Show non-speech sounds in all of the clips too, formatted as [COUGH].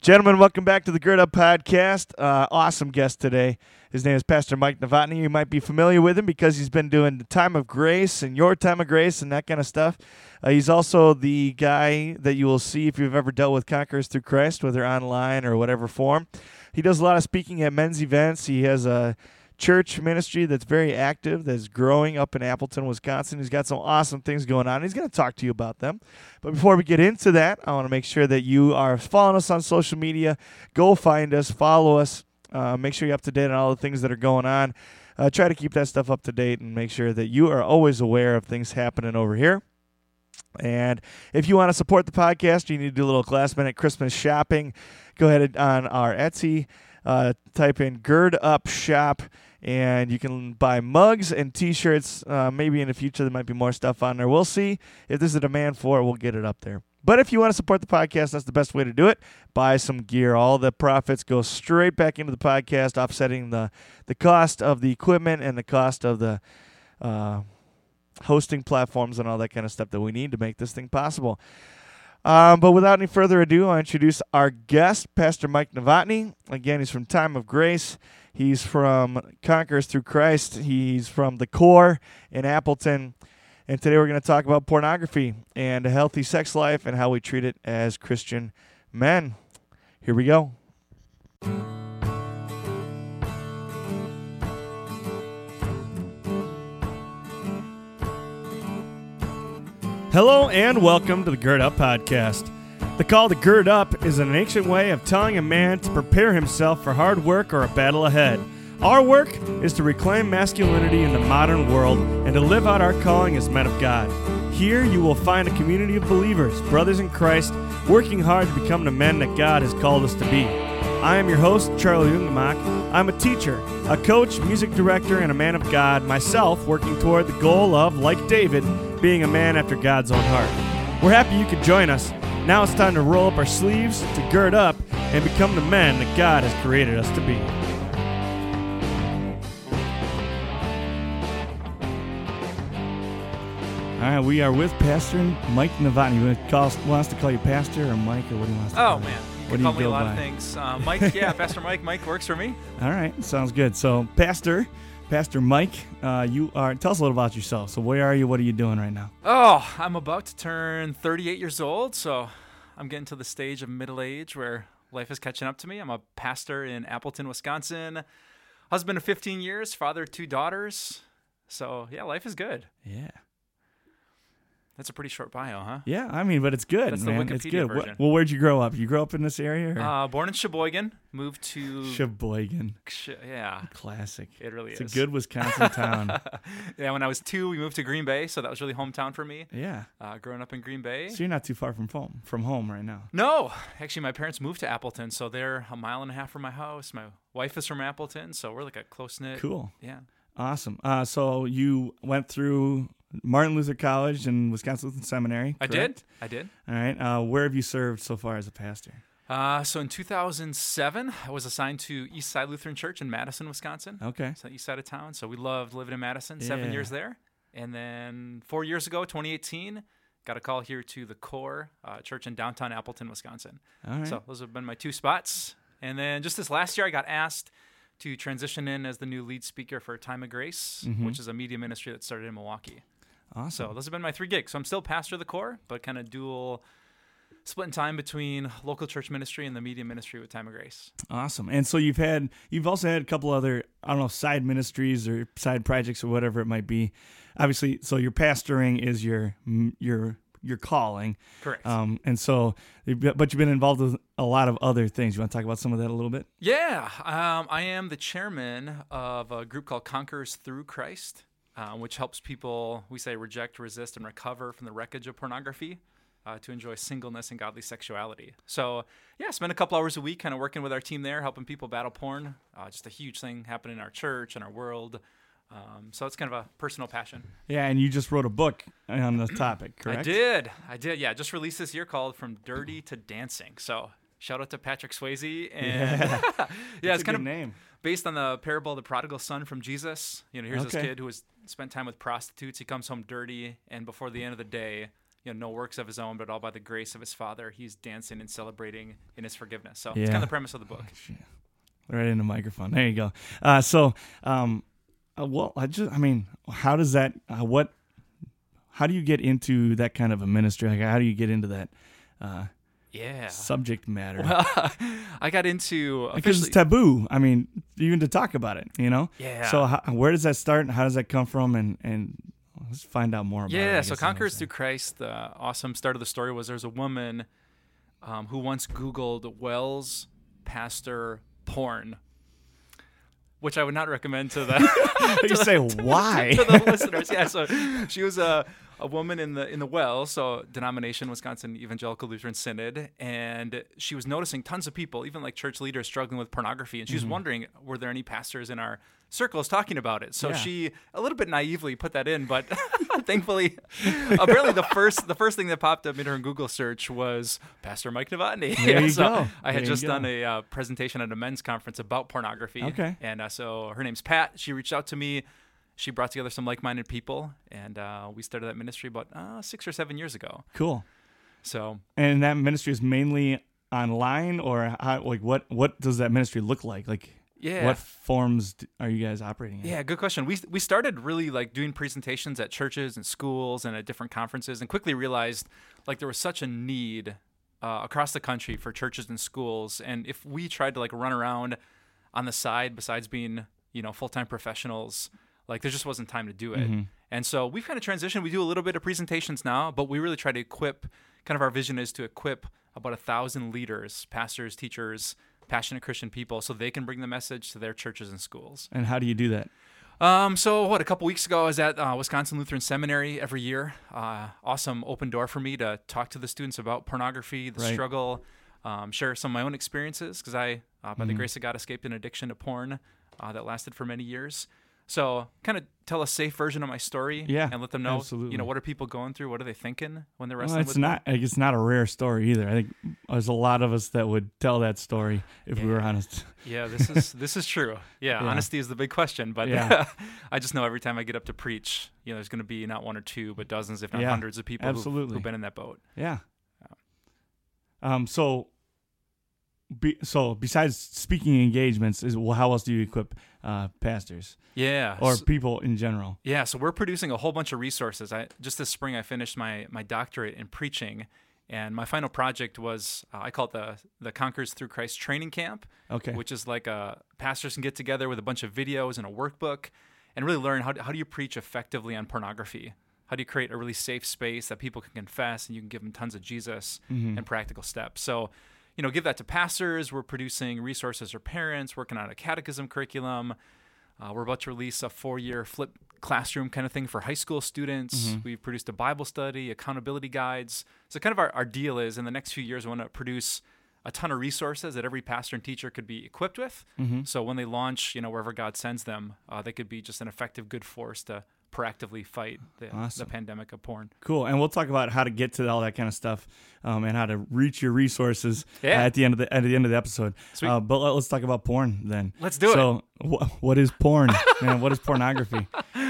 Gentlemen, welcome back to the Gird Up Podcast. Uh, awesome guest today. His name is Pastor Mike Novotny. You might be familiar with him because he's been doing the Time of Grace and Your Time of Grace and that kind of stuff. Uh, he's also the guy that you will see if you've ever dealt with Conquerors Through Christ, whether online or whatever form. He does a lot of speaking at men's events. He has a church ministry that's very active, that's growing up in Appleton, Wisconsin. He's got some awesome things going on. He's going to talk to you about them. But before we get into that, I want to make sure that you are following us on social media. Go find us, follow us, uh, make sure you're up to date on all the things that are going on. Uh, try to keep that stuff up to date and make sure that you are always aware of things happening over here. And if you want to support the podcast, you need to do a little last minute Christmas shopping. Go ahead on our Etsy, uh, type in Gird Up Shop and you can buy mugs and t-shirts uh, maybe in the future there might be more stuff on there. We'll see if there's a demand for it we'll get it up there. But if you want to support the podcast that's the best way to do it. Buy some gear. All the profits go straight back into the podcast offsetting the, the cost of the equipment and the cost of the uh, hosting platforms and all that kind of stuff that we need to make this thing possible um, but without any further ado, I introduce our guest, Pastor Mike Novotny. Again, he's from Time of Grace. He's from Conquerors Through Christ. He's from the core in Appleton. And today we're going to talk about pornography and a healthy sex life and how we treat it as Christian men. Here we go. Hello and welcome to the Gird Up Podcast. The call to gird up is an ancient way of telling a man to prepare himself for hard work or a battle ahead. Our work is to reclaim masculinity in the modern world and to live out our calling as men of God. Here you will find a community of believers, brothers in Christ, working hard to become the men that God has called us to be. I am your host, Charlie Jungemak. I'm a teacher, a coach, music director, and a man of God, myself working toward the goal of, like David, being a man after God's own heart. We're happy you could join us. Now it's time to roll up our sleeves, to gird up, and become the men that God has created us to be. All right, we are with Pastor Mike Novotny. You want to call, wants to call you Pastor or Mike, or what do you want to Oh call you? man, you What can do call you me a lot by? of things. Uh, Mike, [LAUGHS] yeah, Pastor Mike. Mike works for me. All right, sounds good. So, Pastor, Pastor Mike, uh, you are. Tell us a little about yourself. So, where are you? What are you doing right now? Oh, I'm about to turn 38 years old, so I'm getting to the stage of middle age where life is catching up to me. I'm a pastor in Appleton, Wisconsin. Husband of 15 years, father of two daughters. So yeah, life is good. Yeah, That's a pretty short bio, huh? yeah. I mean, but it's good, That's the man. it's good. Version. Well, where'd you grow up? You grew up in this area? Or? Uh, born in Sheboygan, moved to Sheboygan, Sh- yeah, classic. it really It's is. a good Wisconsin town. [LAUGHS] yeah, when I was two, we moved to Green Bay, so that was really hometown for me. Yeah. Uh, growing up in Green Bay. So you're not too far from home. From home right now. No, actually, my parents moved to Appleton, so they're a mile and a half from my house. My wife is from Appleton, so we're like a close knit. Cool. Yeah. Awesome. Uh, so you went through Martin Luther College and Wisconsin Lutheran Seminary. I did. I did. All right. Uh, where have you served so far as a pastor? Uh, so in 2007, I was assigned to East Side Lutheran Church in Madison, Wisconsin. Okay. The east side of town. So we loved living in Madison. Seven years there, and then four years ago, 2018, got a call here to the Core uh, Church in downtown Appleton, Wisconsin. All right. So those have been my two spots. And then just this last year, I got asked to transition in as the new lead speaker for Time of Grace, which is a media ministry that started in Milwaukee. Awesome. So those have been my three gigs. So I'm still pastor of the core, but kind of dual splitting time between local church ministry and the media ministry with Time of Grace. Awesome. And so you've had you've also had a couple other I don't know side ministries or side projects or whatever it might be. Obviously, so your pastoring is your your your calling. Correct. Um, and so, but you've been involved with a lot of other things. You want to talk about some of that a little bit? Yeah, um, I am the chairman of a group called Conquerors Through Christ, uh, which helps people, we say, reject, resist, and recover from the wreckage of pornography uh, to enjoy singleness and godly sexuality. So, yeah, spend a couple hours a week kind of working with our team there, helping people battle porn. Uh, just a huge thing happening in our church and our world. Um, so it's kind of a personal passion. Yeah, and you just wrote a book on the topic, correct? I did. I did. Yeah, just released this year called From Dirty to Dancing. So shout out to Patrick Swayze. And yeah, [LAUGHS] It's it's a kind good of name. based on the parable of the prodigal son from Jesus. You know, here's this kid who has spent time with prostitutes. He comes home dirty, and before the end of the day, you know, no works of his own, but all by the grace of his Father. He's dancing and celebrating in his forgiveness. So it's kind of the premise of the book. Right in the microphone. There you go. Uh, so, um, uh, well, I just, I mean, how does that, uh, what, how do you get into that kind of a ministry? Like, how do you get into that uh, Yeah. subject matter? Well, [LAUGHS] I got into because it's taboo. I mean, even to talk about it, you know. Yeah. So, how, where does that start, and how does that come from? And and let's find out more about it. Yeah, guess so Conquerors. Through Christ, the awesome start of the story was there's a woman um, who once Googled WELS pastor porn, which I would not recommend to the, [LAUGHS] you [LAUGHS] say why? to the listeners. Yeah, so she was a, a woman in the in the WELS denomination Wisconsin Evangelical Lutheran Synod, and she was noticing tons of people, even like church leaders, struggling with pornography, and she was wondering, were there any pastors in our circles talking about it? So Yeah. she a little bit naively put that in, but [LAUGHS] thankfully, apparently the first the first thing that popped up in her Google search was Pastor Mike Novotny. There you [LAUGHS] so go. I had There just done a uh, presentation at a men's conference about pornography. Okay. And uh, so her name's Pat. She reached out to me. She brought together some like-minded people, and uh, we started that ministry about uh, six or seven years ago. Cool. So And that ministry is mainly online, or how, like what what does that ministry look like? Like yeah, what forms are you guys operating in? yeah, good question. We we started really like doing presentations at churches and schools and at different conferences, and quickly realized like there was such a need uh, across the country for churches and schools, and if we tried to like run around on the side besides being you know full-time professionals like there just wasn't time to do it and so we've kind of transitioned we do a little bit of presentations now but we really try to equip kind of our vision is to equip about a thousand leaders pastors teachers passionate christian people so they can bring the message to their churches and schools And how do you do that? um, so what? A couple weeks ago, I was at uh, Wisconsin Lutheran Seminary every year. Uh, awesome open door for me to talk to the students about pornography, the Right. struggle, um, share some of my own experiences because I, uh, by the Mm-hmm. grace of God, escaped an addiction to porn uh, that lasted for many years. So, kind of tell a safe version of my story, Yeah, and let them know, absolutely. you know, what are people going through, what are they thinking when they're Well, wrestling it's with not. It's not a rare story either. I think there's a lot of us that would tell that story if we were honest. [LAUGHS] Yeah, this is this is true. Yeah, Yeah. honesty is the big question. But Yeah. [LAUGHS] I just know every time I get up to preach, you know, there's going to be not one or two, but dozens, if not Yeah, hundreds of people who've, who've been in that boat. Yeah. Um. So. Be, so besides speaking engagements, is well, how else do you equip uh, pastors Yeah. or people in general? yeah. So we're producing a whole bunch of resources. I just this spring I finished my my doctorate in preaching, and my final project was uh, I call it the the Conquerors Through Christ training camp. Okay. which is like a pastors can get together with a bunch of videos and a workbook and really learn how, how do you preach effectively on pornography how do you create a really safe space that people can confess and you can give them tons of jesus and practical steps so you know give that to pastors we're producing resources for parents working on a catechism curriculum uh, we're about to release a four-year flip classroom kind of thing for high school students. We've produced a Bible study, accountability guides. So kind of our, our deal is in the next few years, we want to produce a ton of resources that every pastor and teacher could be equipped with. So when they launch, you know, wherever God sends them, uh, they could be just an effective, good force to proactively fight the, Awesome. the pandemic of porn. Cool. And we'll talk about how to get to all that kind of stuff um, and how to reach your resources uh, Yeah. at the end of the at the end of the episode. Uh, but let- let's talk about porn then. Let's do it. so, wh- what is porn? [LAUGHS] Man, what is pornography? [LAUGHS]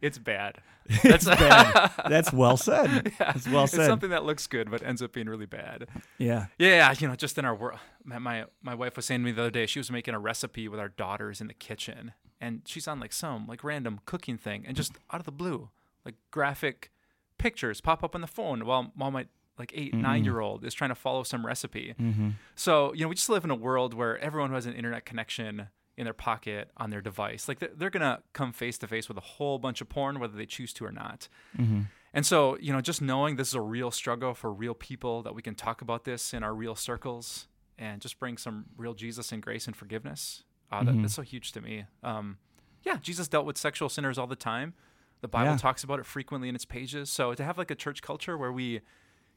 It's bad. [LAUGHS] That's Bad. That's well said. That's well It's said. something that looks good, but ends up being really bad. yeah. Yeah, you know, just in our world, my my wife was saying to me the other day, she was making a recipe with our daughters in the kitchen, and she's on like some like random cooking thing, and just out of the blue, like graphic pictures pop up on the phone while while my like 8 nine year old is trying to follow some recipe. Mm-hmm. So you know, we just live in a world where everyone who has an internet connection in their pocket on their device, like they're, they're gonna come face to face with a whole bunch of porn, whether they choose to or not. Mm-hmm. And so, you know, just knowing this is a real struggle for real people, that we can talk about this in our real circles and just bring some real Jesus and grace and forgiveness, uh, that, Mhm. that's so huge to me. Um, yeah, Jesus dealt with sexual sinners all the time. The Bible Yeah. talks about it frequently in its pages. So to have like a church culture where we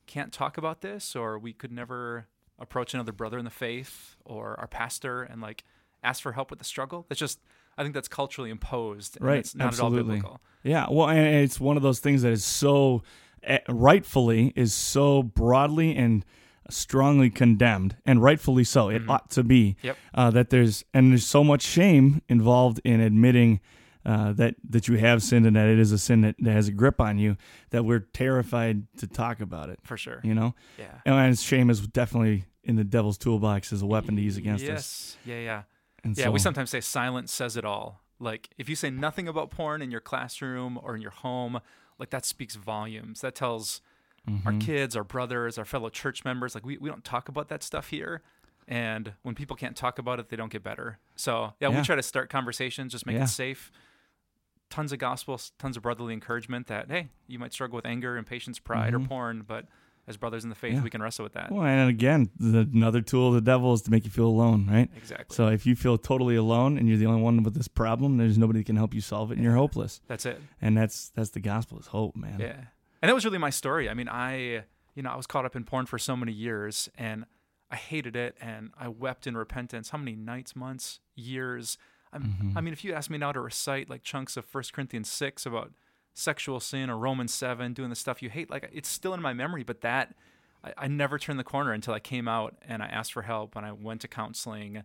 can't talk about this or we could never approach another brother in the faith or our pastor and like ask for help with the struggle, that's just, I think that's culturally imposed. And Right, It's not absolutely. at all biblical. Yeah, well, and it's one of those things that is so eh, rightfully is so broadly and strongly condemned, and rightfully so. It ought to be Yep. uh, that there's and there's so much shame involved in admitting uh, that that you have sinned and that it is a sin that, that has a grip on you that we're terrified to talk about it. For sure. You know, Yeah. and shame is definitely in the devil's toolbox as a weapon to use against yes. us. Yes. Yeah, yeah. And Yeah, so, we sometimes say silence says it all. Like if you say nothing about porn in your classroom or in your home, like that speaks volumes. That tells our Mhm. kids, our brothers, our fellow church members, like we, we don't talk about that stuff here. And when people can't talk about it, they don't get better. So yeah, Yeah. we try to start conversations, just make Yeah. it safe. Tons of gospel, tons of brotherly encouragement that, hey, you might struggle with anger, impatience, pride, Mhm. or porn, but as brothers in the faith, Yeah. we can wrestle with that. Well, and again, the, another tool of the devil is to make you feel alone, right? Exactly. So if you feel totally alone and you're the only one with this problem, there's nobody that can help you solve it, and you're hopeless. That's it. And that's that's the gospel is hope, man. Yeah. And that was really my story. I mean, I, you know, I was caught up in porn for so many years and I hated it and I wept in repentance. How many nights, months, years? I'm, Mhm. I mean, if you ask me now to recite like chunks of 1 Corinthians 6 about sexual sin or Romans 7, doing the stuff you hate, like it's still in my memory, but that, I, I never turned the corner until I came out and I asked for help and I went to counseling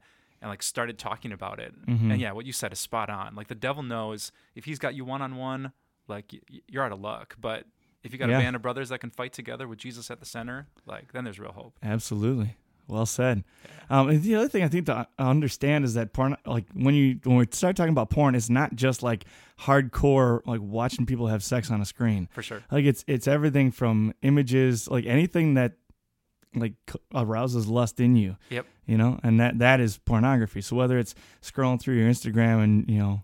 and like started talking about it. Mhm. And yeah, what you said is spot on. Like the devil knows if he's got you one on one, like you're out of luck. But if you got Yeah. a band of brothers that can fight together with Jesus at the center, like then there's real hope. Absolutely. Well said. Um, the other thing I think to understand is that porn, like when you when we start talking about porn, it's not just like hardcore, like watching people have sex on a screen. For sure. Like it's it's everything from images, like anything that like arouses lust in you. Yep. You know, and that that is pornography. So whether it's scrolling through your Instagram and you know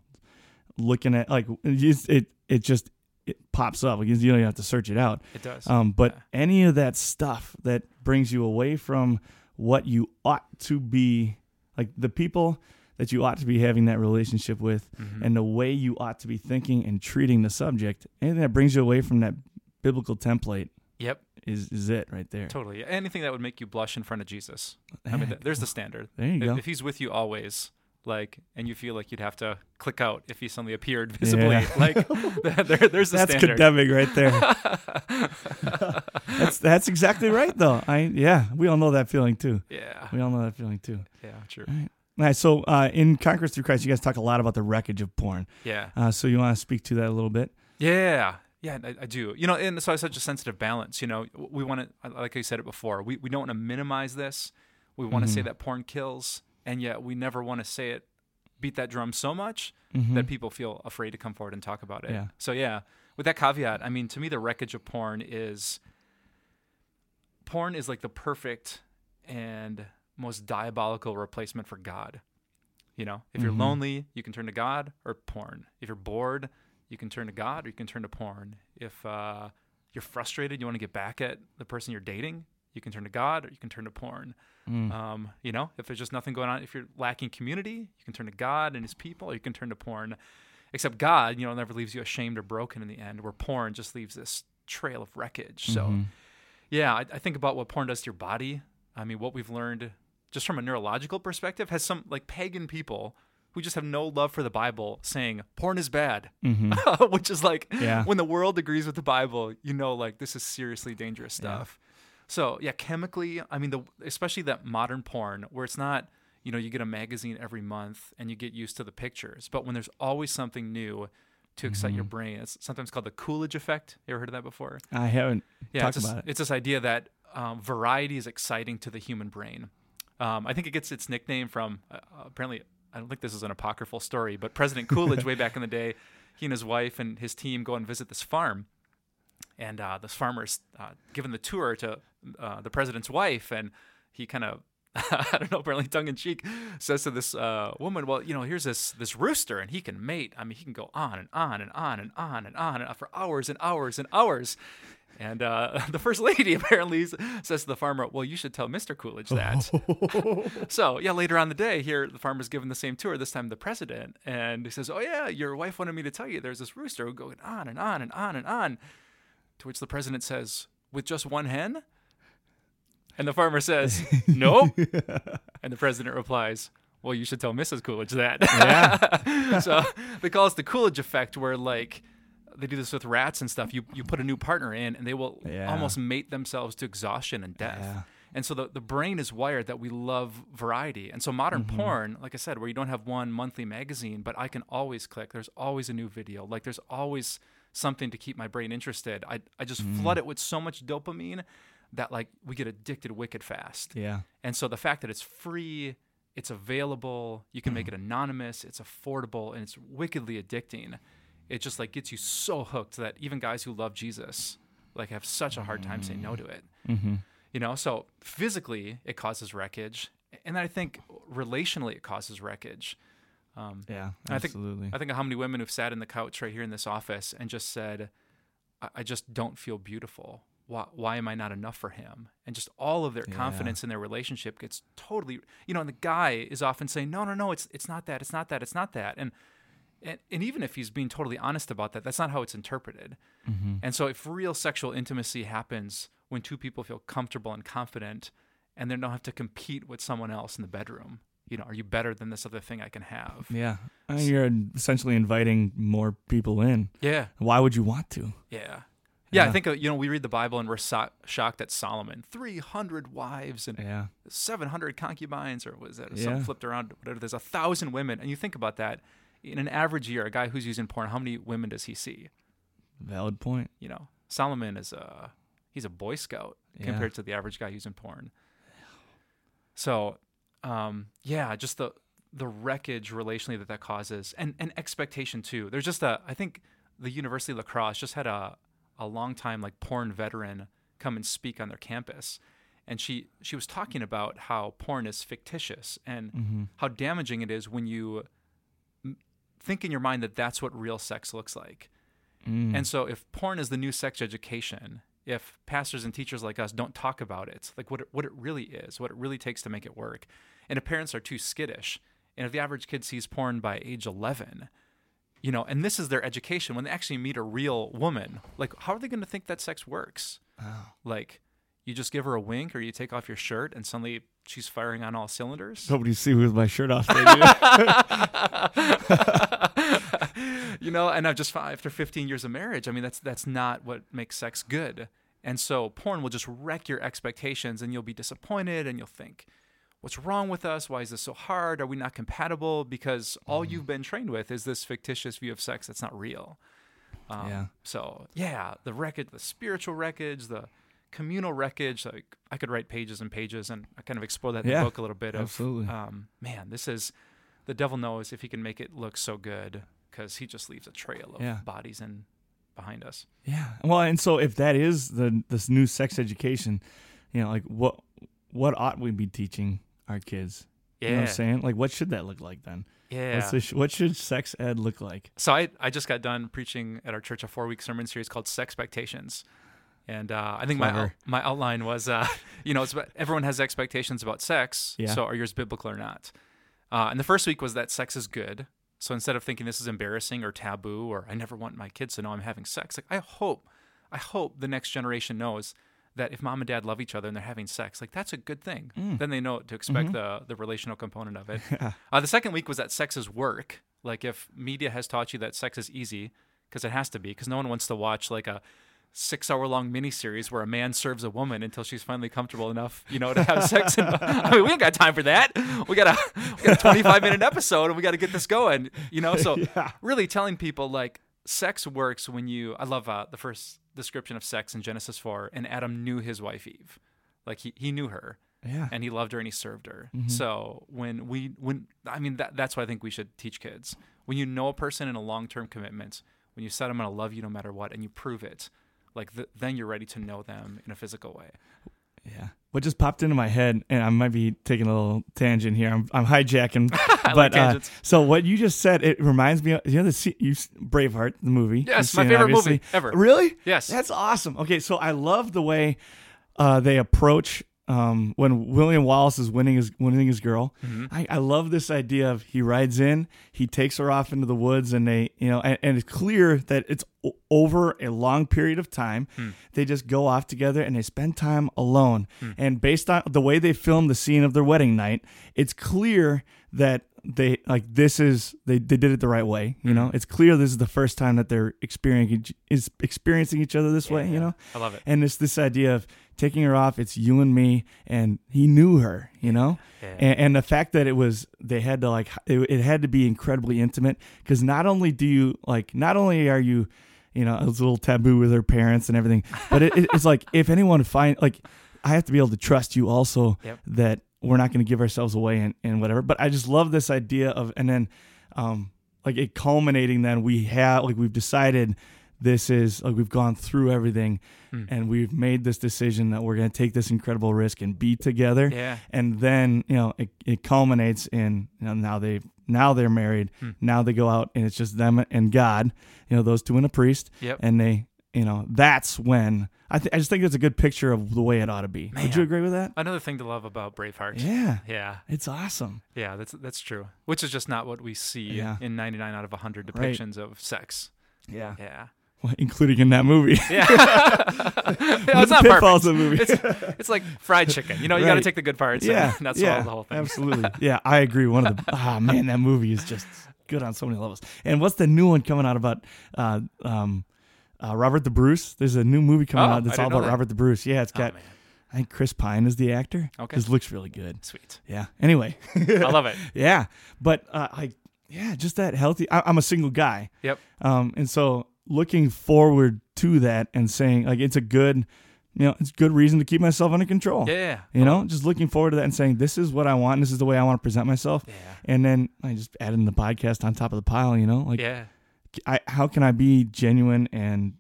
looking at like it it, it just it pops up. Like, you don't have to search it out. It does. Um, but Yeah. any of that stuff that brings you away from what you ought to be, like the people that you ought to be having that relationship with, Mhm. and the way you ought to be thinking and treating the subject, anything that brings you away from that biblical template yep, is is it right there. totally. Anything that would make you blush in front of Jesus. I mean, there's the standard. there you go. if he's with you always, like, and you feel like you'd have to click out if he suddenly appeared [LAUGHS] visibly, Yeah. [LAUGHS] like, there, there's the That's standard. condemning right there. [LAUGHS] that's that's exactly right though. I yeah, we all know that feeling too. yeah, We all know that feeling too. yeah, true. All right, so uh, in Conquerors Through Christ, you guys talk a lot about the wreckage of porn. Yeah. Uh, so you want to speak to that a little bit? Yeah, yeah, I, I do. You know, and so it's such a sensitive balance. You know, we want to, like I said it before, we, we don't want to minimize this. We want to say Mhm. that porn kills, and yet we never want to say it, beat that drum so much Mhm. that people feel afraid to come forward and talk about it. Yeah. So yeah, with that caveat, I mean, to me, the wreckage of porn is porn is like the perfect and most diabolical replacement for God. You know, if you're Mhm. lonely, you can turn to God or porn. If you're bored, you can turn to God or you can turn to porn. If uh, you're frustrated, you want to get back at the person you're dating, you can turn to God or you can turn to porn. Mm. Um, you know, if there's just nothing going on, if you're lacking community, you can turn to God and His people, or you can turn to porn. Except God, you know, never leaves you ashamed or broken in the end. Where porn just leaves this trail of wreckage. So, Mhm. yeah, I, I think about what porn does to your body. I mean, what we've learned just from a neurological perspective has some like pagan people who just have no love for the Bible saying porn is bad, Mhm. [LAUGHS] which is like Yeah. when the world agrees with the Bible, you know, like this is seriously dangerous stuff. So yeah, chemically, I mean, the especially that modern porn where it's not, you know, you get a magazine every month and you get used to the pictures, but when there's always something new to excite your Mhm. brain, it's sometimes called the Coolidge effect. You ever heard of that before? I haven't. Yeah, it's, this, it. it's this idea that um, variety is exciting to the human brain. Um, I think it gets its nickname from uh, apparently. I don't think this is an apocryphal story, but President Coolidge, [LAUGHS] way back in the day, he and his wife and his team go and visit this farm, and uh, this farmer's uh, given the tour to uh, the president's wife, and he kind of. [LAUGHS] I don't know, apparently tongue in cheek, says to this uh, woman, "Well, you know, here's this this rooster, and he can mate. I mean, he can go on and on and on and on and on and on for hours and hours and hours." And uh, [LAUGHS] the first lady [LAUGHS] apparently says to the farmer, "Well, you should tell Mr. Coolidge that." so yeah, later on the day, here the farmer's given the same tour. This time the president, and he says, "Oh yeah, your wife wanted me to tell you there's this rooster going on and on and on and on." To which the president says, "With just one hen?" And the farmer says, [LAUGHS] "Nope." [LAUGHS] and the president replies, "Well, you should tell Mrs. Coolidge that." Yeah. [LAUGHS] so they call this the Coolidge effect, where like they do this with rats and stuff. You you put a new partner in, and they will Yeah. almost mate themselves to exhaustion and death. Yeah. And so the, the brain is wired that we love variety. And so modern Mm-hmm. porn, like I said, where you don't have one monthly magazine, but I can always click, there's always a new video. Like there's always something to keep my brain interested. I, I just Mm-hmm. flood it with so much dopamine that like we get addicted wicked fast. Yeah. And so the fact that it's free, it's available, you can make it Mm-hmm. anonymous, it's affordable, and it's wickedly addicting. It just like gets you so hooked that even guys who love Jesus like have such a hard time saying no to it. Mm-hmm. You know, so physically it causes wreckage, and I think relationally it causes wreckage. Um, Yeah. I think- Absolutely. I think of how many women who've sat in the couch right here in this office and just said, I, I just don't feel beautiful. Why, why am I not enough for him? And just all of their Yeah. confidence in their relationship gets totally, you know, and the guy is often saying, no, no, no, it's, it's not that, it's not that, it's not that. And, and, and even if he's being totally honest about that, that's not how it's interpreted. Mm-hmm. And so if real sexual intimacy happens when two people feel comfortable and confident and they don't have to compete with someone else in the bedroom, you know, are you better than this other thing I can have? yeah. I mean, you're essentially inviting more people in. Yeah. Why would you want to? Yeah. Yeah, I think uh, you know we read the Bible and we're so- shocked at Solomon, three hundred wives and Yeah. seven hundred concubines, or was that Yeah. some flipped around? Whatever. There's a thousand women, and you think about that. In an average year, a guy who's using porn, how many women does he see? Valid point. You know, Solomon is a he's a Boy Scout compared to the average guy using porn. So, um, yeah, just the the wreckage relationally that that causes, and and expectation too. There's just a I think the University of La Crosse just had a a long time like porn veteran come and speak on their campus, and she she was talking about how porn is fictitious and Mm-hmm. how damaging it is when you think in your mind that that's what real sex looks like. Mm. And so, if porn is the new sex education, if pastors and teachers like us don't talk about it, like what it, what it really is, what it really takes to make it work, and if parents are too skittish, and if the average kid sees porn by age 11, you know, and this is their education, when they actually meet a real woman, like how are they going to think that sex works? Oh. Like, you just give her a wink, or you take off your shirt, and suddenly she's firing on all cylinders. Nobody see me with my shirt off. [LAUGHS] You know, and I've just after 15 years of marriage, I mean, that's that's not what makes sex good. And so porn will just wreck your expectations, and you'll be disappointed, and you'll think, "What's wrong with us? Why is this so hard? Are we not compatible?" Because all Mm-hmm. you've been trained with is this fictitious view of sex that's not real. Um, Yeah. So yeah, the wreckage, the spiritual wreckage, the communal wreckage. Like I could write pages and pages, and I kind of explore that in Yeah, the book a little bit. Of, absolutely. Um, man, this is the devil knows if he can make it look so good because he just leaves a trail of Yeah. bodies in behind us. Yeah. Well, and so if that is the this new sex education, you know, like what what ought we be teaching our kids? Yeah, You know what I'm saying? Like what should that look like then? yeah. The sh- what should sex ed look like? so I, I just got done preaching at our church a four week sermon series called Sexpectations. And uh, I think my my outline was, uh, [LAUGHS] you know, it's about, everyone has expectations about sex. Yeah. So are yours biblical or not? Uh, and the first week was that sex is good. So instead of thinking this is embarrassing or taboo or I never want my kids to know I'm having sex, like I hope, I hope the next generation knows that if mom and dad love each other and they're having sex, like that's a good thing. Mm. Then they know to expect the the relational component of it. [LAUGHS] Yeah. Uh, the second week was that sex is work. Like if media has taught you that sex is easy, because it has to be, because no one wants to watch like a six hour long miniseries where a man serves a woman until she's finally comfortable enough, you know, to have [LAUGHS] sex. And, [LAUGHS] I mean, we ain't got time for that. We got a we got a 25 minute episode and we got to get this going, you know. So Yeah. really telling people like sex works when you. I love uh, the first description of sex in Genesis 4, and Adam knew his wife Eve, like he he knew her Yeah. and he loved her and he served her. Mhm. So when we when I mean that that's what I think we should teach kids. When you know a person in a long term commitment, when you said I'm gonna love you no matter what, and you prove it, like th- then you're ready to know them in a physical way. Yeah. What just popped into my head, and I might be taking a little tangent here. I'm, I'm hijacking, [LAUGHS] but like uh, so what you just said, it reminds me of you know the you Braveheart, the movie. yes, my it, favorite movie ever. Really? Yes. That's awesome. Okay, so I love the way uh, they approach um, when William Wallace is winning his winning his girl. Mhm. I, I love this idea of he rides in, he takes her off into the woods, and they you know, and, and it's clear that it's o- over a long period of time. Hmm. They just go off together and they spend time alone. Hmm. And based on the way they film the scene of their wedding night, it's clear that they like this is they, they did it the right way you know Mhm. it's clear this is the first time that they're experiencing each- is experiencing each other this way you Yeah. know I love it. and it's this idea of taking her off it's you and me and he knew her you know Yeah. and, and the fact that it was they had to like it, it had to be incredibly intimate because not only do you like not only are you you know it's a little taboo with her parents and everything but it, it- it's like if anyone find like i have to be able to trust you also Yep. that we're not going to give ourselves away and, and whatever but i just love this idea of and then um like it culminating then we have like we've decided this is like we've gone through everything Mm. and we've made this decision that we're going to take this incredible risk and be together yeah. and then you know it, it culminates in you know, now they now they're married Hmm. now they go out and it's just them and god you know those two and a priest Yep. and they you know that's when i, th- I just think it's a good picture of the way it ought to be would you agree with that Another thing to love about Braveheart. yeah Yeah. it's awesome Yeah, that's that's true. Which is just not what we see Yeah. in 99 out of 100 Right. depictions of sex. yeah Yeah. including in that movie [LAUGHS] Yeah. [LAUGHS] [LAUGHS] yeah it's not pitfalls perfect. of movie It's, it's like fried chicken. You know, you got to take the good parts. yeah and that's yeah, the whole thing. absolutely yeah i agree one of the ah man that movie is just good on so many levels and what's the new one coming out about uh um uh, Robert the Bruce. There's a new movie coming Oh, out that's all about that. Robert the Bruce. Yeah, it's got man. I think Chris Pine is the actor. Okay. This looks really good. Sweet. Yeah. Anyway. [LAUGHS] I love it. [LAUGHS] yeah. But uh, I yeah, just that healthy. I, I'm a single guy. Yep. Um, and so looking forward to that and saying like it's a good, you know, it's good reason to keep myself under control. Yeah. You know, just looking forward to that and saying this is what I want. This is the way I want to present myself. Yeah. And then I just added in the podcast on top of the pile. You know, like yeah. I, how can I be genuine and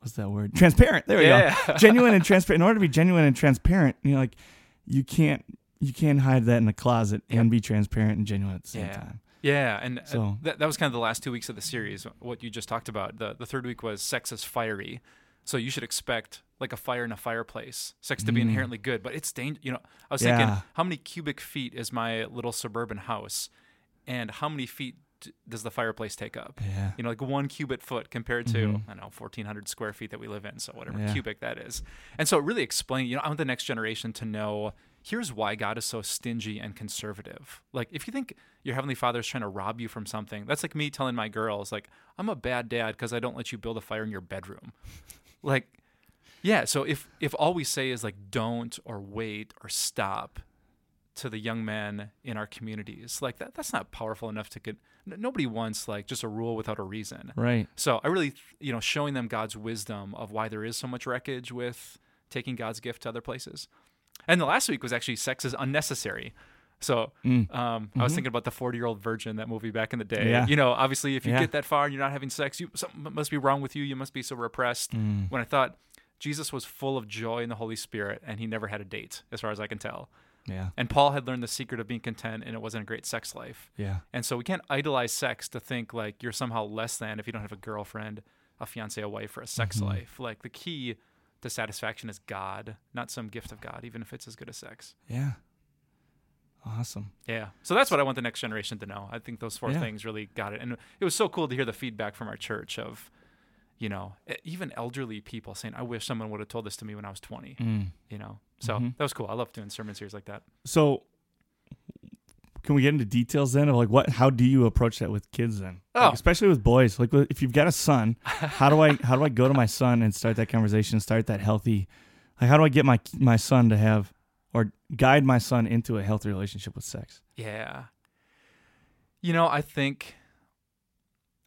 what's that word? Transparent. There we go [LAUGHS] genuine and transparent. In order to be genuine and transparent, you know, like you can't you can't hide that in a closet and be transparent and genuine at the same Yeah. time. Yeah, and uh, So- that, that was kind of the last two weeks of the series. What you just talked about. The the third week was sex is fiery, so you should expect like a fire in a fireplace, sex to be Mm. inherently good. But it's dangerous. You know, I was Yeah. thinking, how many cubic feet is my little suburban house, and how many feet does the fireplace take up? Yeah. You know, like one cubic foot compared to Mhm. I don't know fourteen hundred square feet that we live in. So whatever Yeah. cubic that is, and so it really explain. You know, I want the next generation to know. Here's why God is so stingy and conservative. Like, if you think your heavenly Father is trying to rob you from something, that's like me telling my girls, like, I'm a bad dad because I don't let you build a fire in your bedroom. like, yeah. So if if all we say is like, don't or wait or stop, to the young men in our communities, like that, that's not powerful enough to get. Nobody wants like just a rule without a reason. Right. So I really, you know, showing them God's wisdom of why there is so much wreckage with taking God's gift to other places. And the last week was actually sex is unnecessary. So Mm. um, I was thinking about the 40 year old virgin, that movie back in the day. Yeah. You know, obviously, if you Yeah. get that far and you're not having sex, you something must be wrong with you. You must be so repressed. Mm. When I thought Jesus was full of joy in the Holy Spirit and he never had a date, as far as I can tell. Yeah. And Paul had learned the secret of being content and it wasn't a great sex life. Yeah. And so we can't idolize sex to think like you're somehow less than if you don't have a girlfriend, a fiance, a wife, or a sex Mhm. life. Like the key to satisfaction is God, not some gift of God, even if it's as good as sex. Yeah. Awesome. Yeah. So that's what I want the next generation to know. I think those four Yeah. things really got it. And it was so cool to hear the feedback from our church of, you know, even elderly people saying, I wish someone would have told this to me when I was 20, Mm. you know? So Mhm. that was cool. I love doing sermon series like that. So can we get into details then of like what how do you approach that with kids then? Like, Oh. especially with boys. Like if you've got a son, [LAUGHS] how do I how do I go to my son and start that conversation, start that healthy like how do I get my my son to have or guide my son into a healthy relationship with sex? Yeah. You know, I think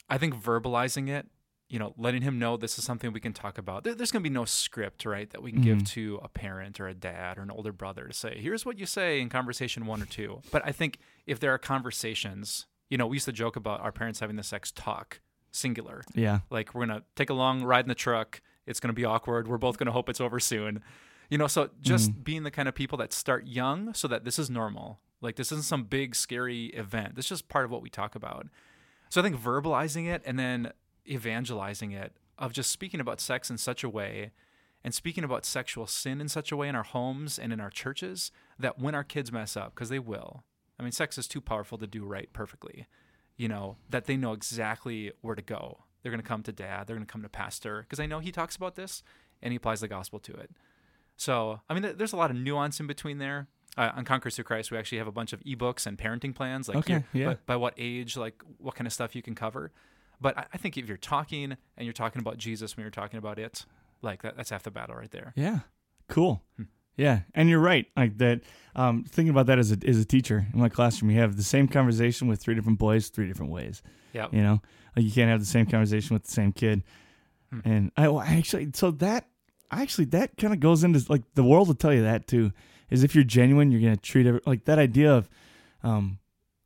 I think verbalizing it, you know, letting him know this is something we can talk about. There, there's going to be no script, right, that we can give Mhm. to a parent or a dad or an older brother to say, "Here's what you say in conversation 1 or 2." But I think if there are conversations, you know, we used to joke about our parents having the sex talk, singular. Yeah. Like we're gonna take a long ride in the truck. It's gonna be awkward. We're both gonna hope it's over soon. You know, so just being the kind of people that start young so that this is normal. Like this isn't some big scary event. This is just part of what we talk about. So I think verbalizing it and then evangelizing it of just speaking about sex in such a way and speaking about sexual sin in such a way in our homes and in our churches that when our kids mess up, because they will. I mean, sex is too powerful to do right perfectly you know, that they know exactly where to go. They're going to come to dad, they're going to come to pastor because I know he talks about this and he applies the gospel to it. So, I mean, there's a lot of nuance in between there, Uh, on Conquerors Through Christ, we actually have a bunch of ebooks and parenting plans, like Okay, here- yeah. by, by what age, like what kind of stuff you can cover. But I, I think if you're talking and you're talking about Jesus when you're talking about it, like that, that's half the battle right there. Yeah. Cool. Hmm. Yeah, and you're right. Like that. Um, thinking about that as a as a teacher in my classroom, you have the same conversation with three different boys, three different ways. Yeah. You know, like you can't have the same conversation with the same kid. Hmm. And I well, actually, so that actually that kind of goes into like the world will tell you that too. Is if you're genuine, you're gonna treat every, like that idea of, um,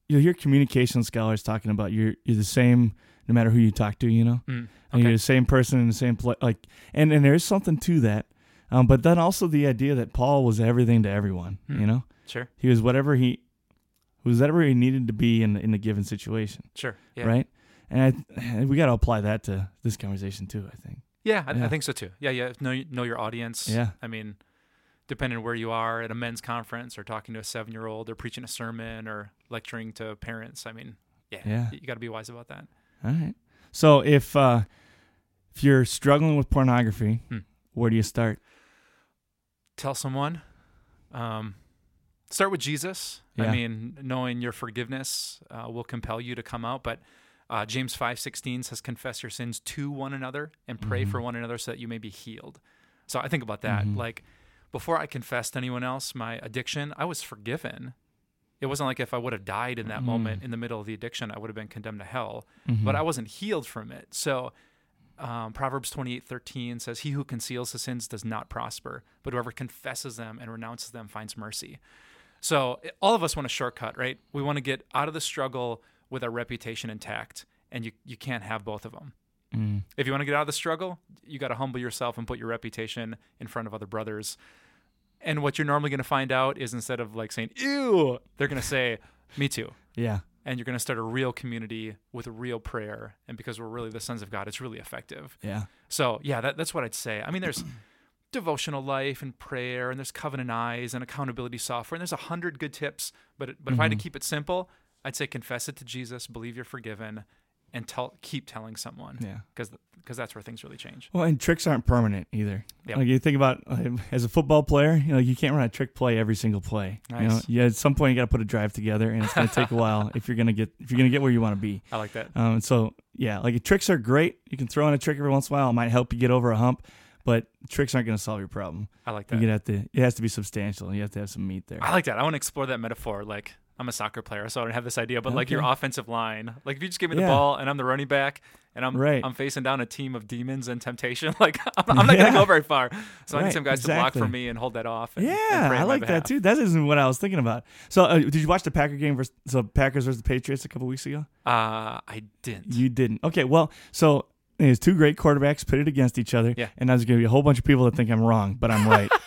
you'll hear communication scholars talking about you're you're the same no matter who you talk to. You know, Mm, and you're the same person in the same place. Like, and and there's something to that. Um, but then also the idea that Paul was everything to everyone. Hmm. You know, Sure. he was whatever he, was whatever he needed to be in in the given situation. Sure. Yeah. Right. And I, we got to apply that to this conversation too. I think. Yeah, I, Yeah. I think so too. Yeah, yeah. Know know your audience. Yeah. I mean, depending on where you are at a men's conference or talking to a seven year old or preaching a sermon or lecturing to parents. I mean, yeah, Yeah. you got to be wise about that. All right. So if uh, if you're struggling with pornography, Hmm. where do you start? Tell someone. Um, start with Jesus. Yeah. I mean, knowing your forgiveness uh, will compel you to come out, but. Uh, James five sixteen says, "Confess your sins to one another and pray Mhm. for one another, so that you may be healed." So I think about that. Mhm. Like before I confessed to anyone else my addiction, I was forgiven. It wasn't like if I would have died in that Mm. moment in the middle of the addiction, I would have been condemned to hell. Mhm. But I wasn't healed from it. So um, Proverbs twenty eight thirteen says, "He who conceals his sins does not prosper, but whoever confesses them and renounces them finds mercy." So all of us want a shortcut, right? We want to get out of the struggle with our reputation intact, and you you can't have both of them. Mm. If you want to get out of the struggle, you got to humble yourself and put your reputation in front of other brothers. And what you're normally going to find out is instead of like saying "ew," they're going to say "me too." Yeah. And you're going to start a real community with a real prayer. And because we're really the sons of God, it's really effective. Yeah. So yeah, that, that's what I'd say. I mean, there's [CLEARS THROAT] devotional life and prayer, and there's covenant eyes and accountability software, and there's a hundred good tips. But but if I had to Mhm. keep it simple, I'd say confess it to Jesus, believe you're forgiven, and tell keep telling someone Yeah. because because that's where things really change. Well, and tricks aren't permanent either. Yep. Like you think about uh, as a football player, you know, you can't run a trick play every single play. You know, Nice. yeah, at some point you got to put a drive together, and it's going to take a while [LAUGHS] if you're going to get if you're going to get where you want to be. I like that. Um, and so yeah, like tricks are great. You can throw in a trick every once in a while. It might help you get over a hump, but tricks aren't going to solve your problem. I like that. You have to. It has to be substantial. You have to have some meat there. I like that. I want to explore that metaphor. Like I'm a soccer player, so I don't have this idea, but like your offensive line. Like if you just give me the Yeah. ball and I'm the running back and I'm Right. I'm facing down a team of demons and temptation, [LAUGHS] like I'm, I'm not Yeah. gonna go very far. So I need some guys to block for me and hold that off. And, and Yeah, pray I like that too. That isn't what I was thinking about. So, uh, did you watch the Packer game versus so Packers versus the Patriots a couple weeks ago? Uh, I didn't. You didn't. Okay, well, so there's two great quarterbacks pitted against each other, Yeah. and there's going to be a whole bunch of people that think I'm wrong, but I'm right. [LAUGHS]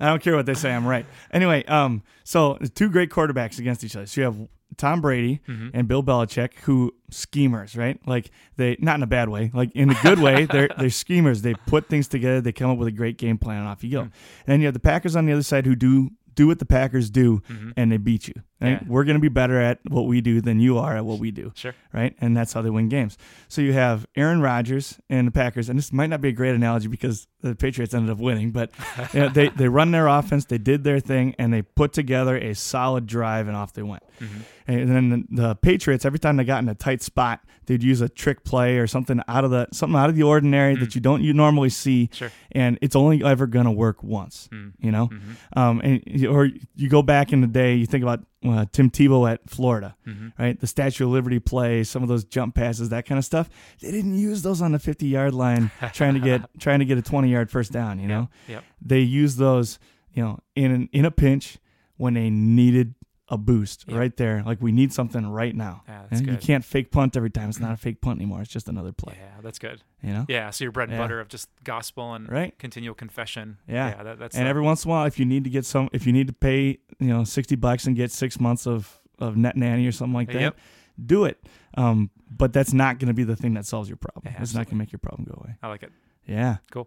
I don't care what they say, I'm right. Anyway, um, so two great quarterbacks against each other. So you have Tom Brady Mhm. and Bill Belichick, who schemers, right? Like they, not in a bad way, like in a good way. [LAUGHS] They're they're schemers. They put things together. They come up with a great game plan, and off you go. Mm. And then you have the Packers on the other side, who do do what the Packers do, Mhm. and they beat you. Right? Yeah. We're going to be better at what we do than you are at what we do Sure. right? And that's how they win games. So you have Aaron Rodgers and the Packers, and this might not be a great analogy because the Patriots ended up winning, but you know, they they run their offense, they did their thing, and they put together a solid drive, and off they went. Mhm. And then the, the Patriots, every time they got in a tight spot, they'd use a trick play or something out of the something out of the ordinary that you don't you normally see, Sure. and it's only ever gonna work once. Mm. You know, Mhm. um, and or you go back in the day, you think about uh, Tim Tebow at Florida Mhm. right? The Statue of Liberty play, some of those jump passes, that kind of stuff. They didn't use those on the 50 yard line [LAUGHS] trying to get trying to get a 20 yard first down. You know, Yep. they used those, you know, in an, in a pinch when they needed a boost Yep. right there. Like we need something right now. Yeah, that's And you can't fake punt every time. It's not a fake punt anymore. It's just another play. Yeah, that's good. You know, Yeah, so your bread and Yeah. butter of just gospel and right? continual confession. Yeah. yeah that, that's And every once in a while, if you need to get some, if you need to pay, you know, 60 bucks and get six months of of net nanny or something like that, Yep. do it. Um, but that's not going to be the thing that solves your problem. Yeah, it's not going to make your problem go away. I like it. Yeah. Cool.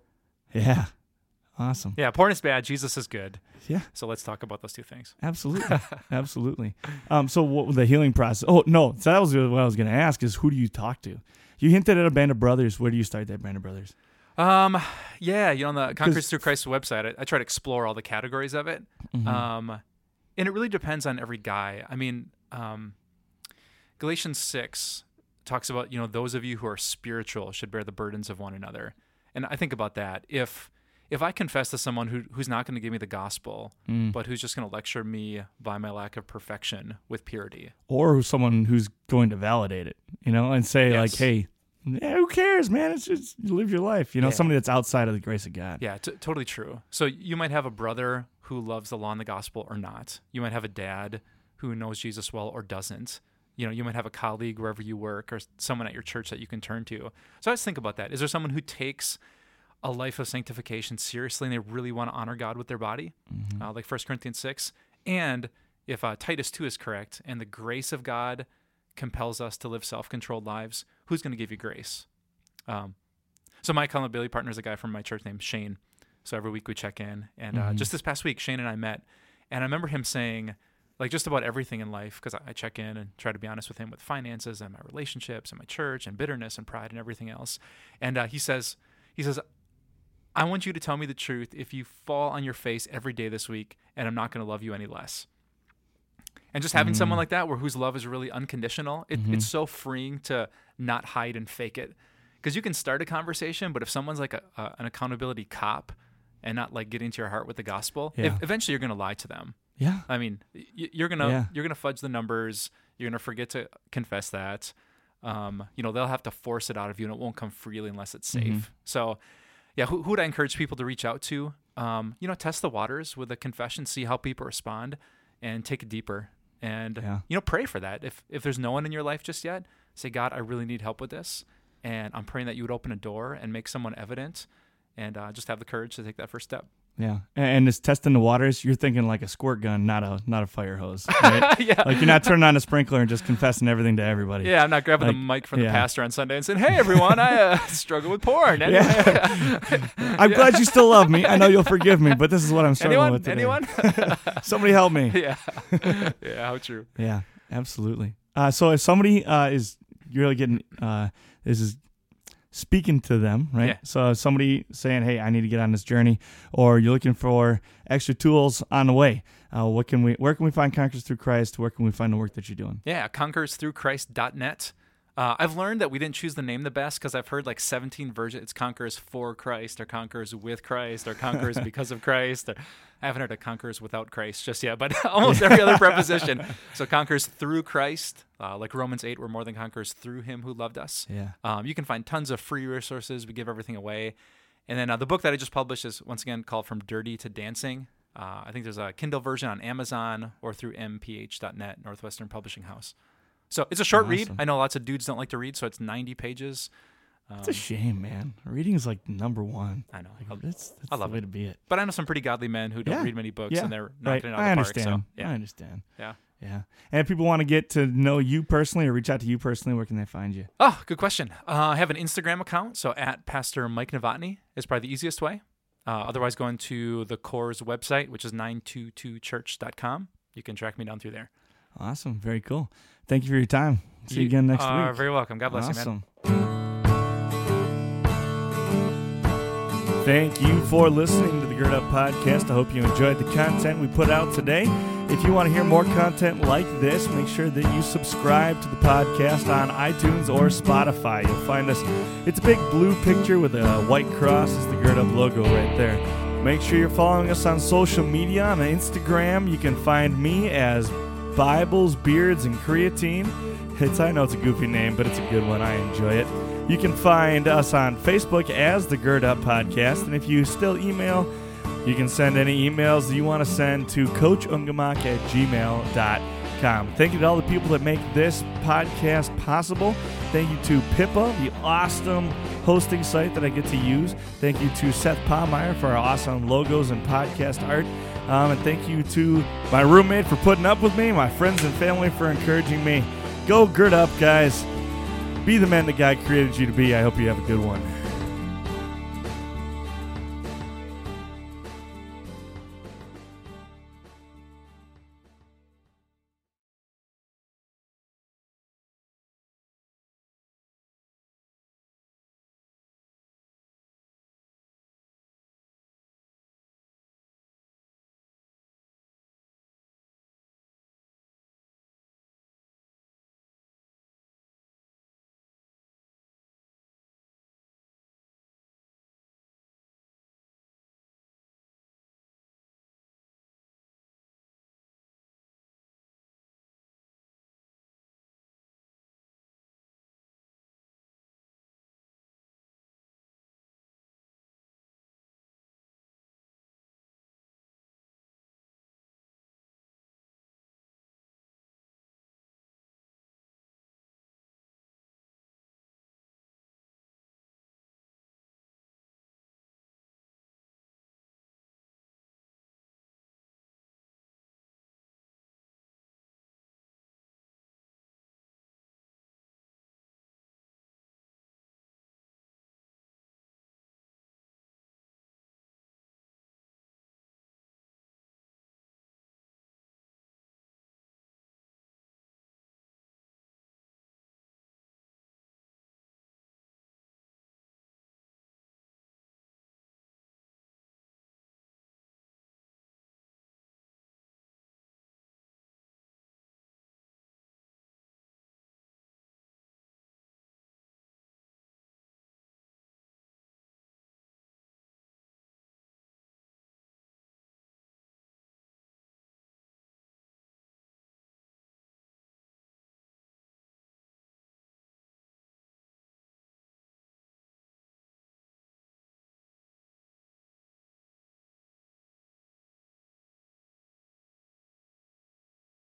Yeah. Awesome. Yeah, porn is bad. Jesus is good. Yeah. So let's talk about those two things. Absolutely. [LAUGHS] Absolutely. Um, so what the healing process? Oh no. So that was what I was going to ask is who do you talk to? You hinted at a band of brothers. Where do you start that band of brothers? Um, yeah, you know, on the Conquerors Through Christ website, I, I try to explore all the categories of it. Mhm. Um, and it really depends on every guy. I mean, um, Galatians six talks about you know those of you who are spiritual should bear the burdens of one another, and I think about that if if I confess to someone who, who's not going to give me the gospel, Mm. but who's just going to lecture me by my lack of perfection with purity, or someone who's going to validate it, you know, and say like, "Hey, yeah, who cares, man? It's just you live your life." You know, Yeah. somebody that's outside of the grace of God. Yeah, t- totally true. So you might have a brother who loves the law and the gospel or not. You might have a dad who knows Jesus well or doesn't. You know, you might have a colleague wherever you work or someone at your church that you can turn to. So I just think about that. Is there someone who takes a life of sanctification seriously and they really want to honor God with their body, uh, like 1 Corinthians 6? And if uh, Titus 2 is correct and the grace of God compels us to live self controlled lives, who's going to give you grace? Um, so my accountability partner is a guy from my church named Shane. So every week we check in, and uh, Mhm. just this past week, Shane and I met, and I remember him saying, like just about everything in life, because I, I check in and try to be honest with him with finances and my relationships and my church and bitterness and pride and everything else. And uh, he says, he says, I want you to tell me the truth if you fall on your face every day this week, and I'm not going to love you any less. And just having someone Mm. like that, where whose love is really unconditional, it, Mhm. it's so freeing to not hide and fake it because you can start a conversation, but if someone's like a, a, an accountability cop and not like get into your heart with the gospel, Yeah. if, eventually you're going to lie to them. Yeah. I mean, y- you're gonna Yeah. you're gonna fudge the numbers. You're gonna forget to confess that. Um, you know, they'll have to force it out of you, and it won't come freely unless it's safe. Mhm. So, yeah, who, who would I encourage people to reach out to? Um, you know, test the waters with a confession, see how people respond, and take it deeper. And Yeah. you know, pray for that. If if there's no one in your life just yet, say, God, I really need help with this, and I'm praying that you would open a door and make someone evident, and uh, just have the courage to take that first step. Yeah. And, it's testing the waters. You're thinking like a squirt gun, not a not a fire hose. [LAUGHS] Right? yeah. like you're not turning on a sprinkler and just confessing everything to everybody. Yeah, I'm not grabbing the mic from the pastor on Sunday and saying, "Hey, everyone, I uh, [LAUGHS] struggle with porn." Anyway. [LAUGHS] I'm glad you still love me. I know you'll forgive me, but this is what I'm struggling anyone? with today. Anyone? Somebody help me. yeah, yeah. How true. Yeah, absolutely. Uh, so if somebody uh, is really getting uh, this is speaking to them, right? Yeah. So somebody saying, "Hey, I need to get on this journey," or you're looking for extra tools on the way. Uh, what can we? Where can we find Conquerors through Christ? Where can we find the work that you're doing? Yeah, conquerorsthroughchrist.net. Uh, I've learned that we didn't choose the name the best because I've heard like 17 versions. It's Conquerors for Christ, or Conquerors with Christ, or Conquerors [LAUGHS] because of Christ. Or, I haven't heard of Conquerors without Christ just yet, but [LAUGHS] almost every other preposition. [LAUGHS] So Conquerors through Christ, uh, like Romans 8, we're more than conquerors through Him who loved us. Yeah. Um, you can find tons of free resources. We give everything away. And then uh, the book that I just published is once again called From Dirty to Dancing. Uh, I think there's a Kindle version on Amazon or through nph.net, Northwestern Publishing House. So it's a short read. I know lots of dudes don't like to read, so it's 90 pages. Um, It's a shame, man. Reading is like number one. I know. Like, that's that's I love the way it. to be it. But I know some pretty godly men who don't Yeah. read many books Yeah. and they're Right. knocking it out I of the park. So, yeah. I understand. Yeah. Yeah. And if people want to get to know you personally or reach out to you personally, where can they find you? Oh, good question. Uh, I have an Instagram account, so at Pastor Mike Novotny is probably the easiest way. Uh, otherwise, going to the Core's website, which is 922church.com. You can track me down through there. Awesome. Very cool. Thank you for your time. See you, again next week. Very welcome. God bless you, man. awesome. Thank you for listening to the Gird Up Podcast. I hope you enjoyed the content we put out today. If you want to hear more content like this, make sure that you subscribe to the podcast on iTunes or Spotify. You'll find us. It's a big blue picture with a white cross. It's the Gird Up logo right there. Make sure you're following us on social media. On Instagram, you can find me as Bibles, Beards, and Creatine. It's I know it's a goofy name, but it's a good one. I enjoy it. You can find us on Facebook as the Gird Up Podcast, and if you still email, you can send any emails you want to send to coachungamak at gmail.com. Thank you to all the people that make this podcast possible. Thank you to Pippa, the awesome hosting site that I get to use. Thank you to Seth Palmeyer for our awesome logos and podcast art. Um, and thank you to my roommate for putting up with me, my friends and family for encouraging me. Go gird up, guys. Be the man that God created you to be. I hope you have a good one.